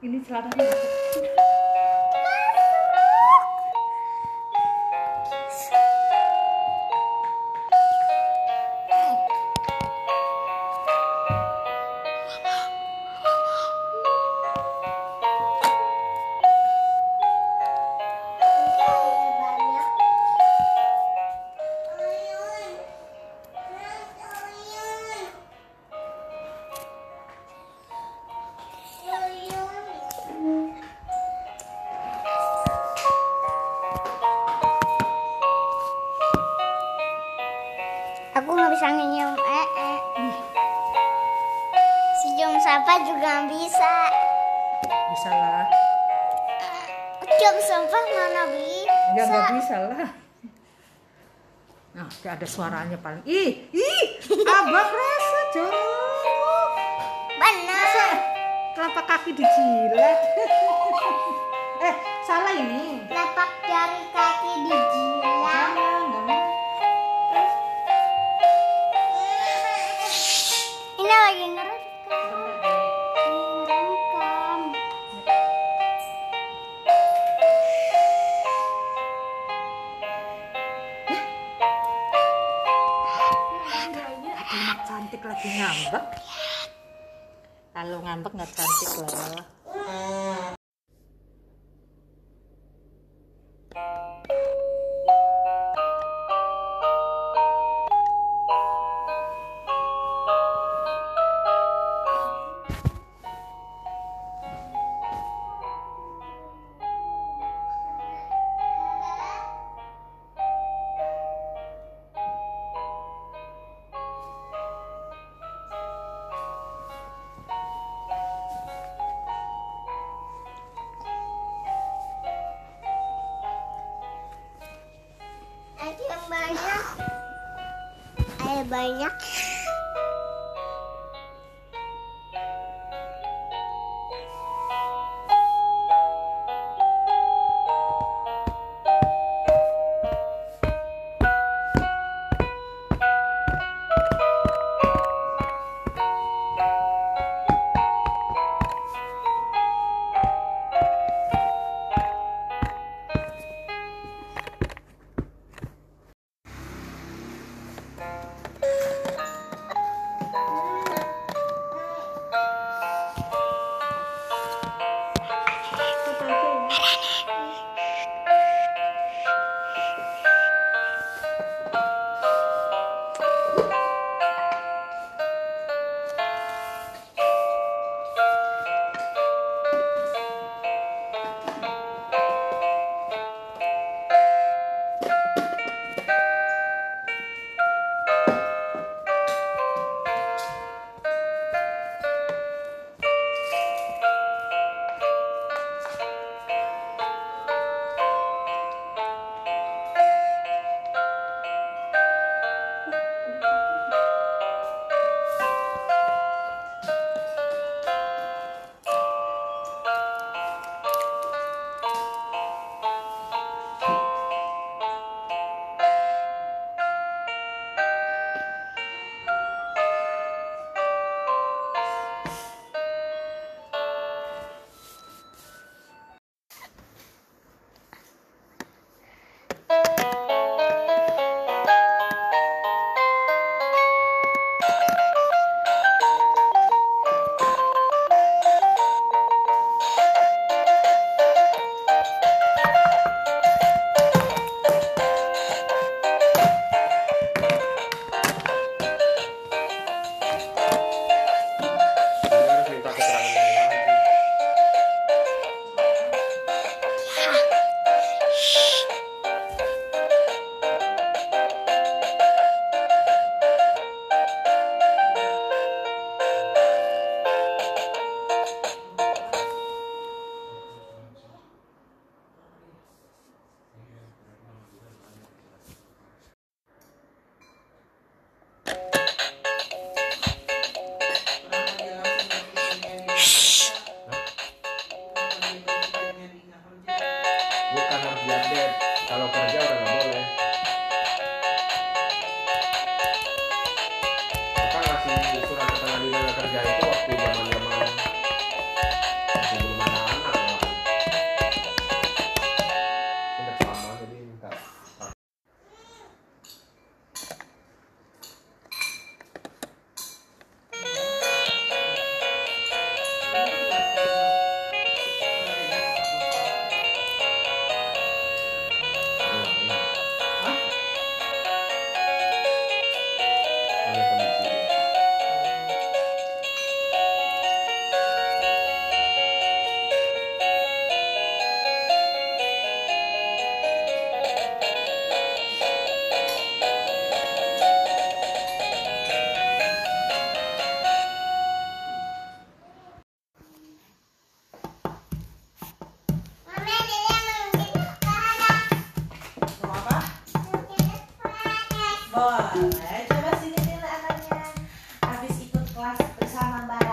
Ini celananya. Aku nggak bisa nyium eh eh. Cium sampah juga nggak bisa. Bisa lah. Cium sampah mana bisa? Ya nggak bisa lah. Nah, ada suaranya paling. Ih, ih, abang rasa jauh. Benar. Telapak kaki dijilat. eh, salah ini. Telapak jari lagi ngambek. Kalau ngambek nggak cantik loh. Banyak. Kalau kerja udah nggak boleh. Maka ngasih surat keterangan dalam kerja itu Boleh, coba sini nilai anaknya. Habis ikut kelas bersama Mbak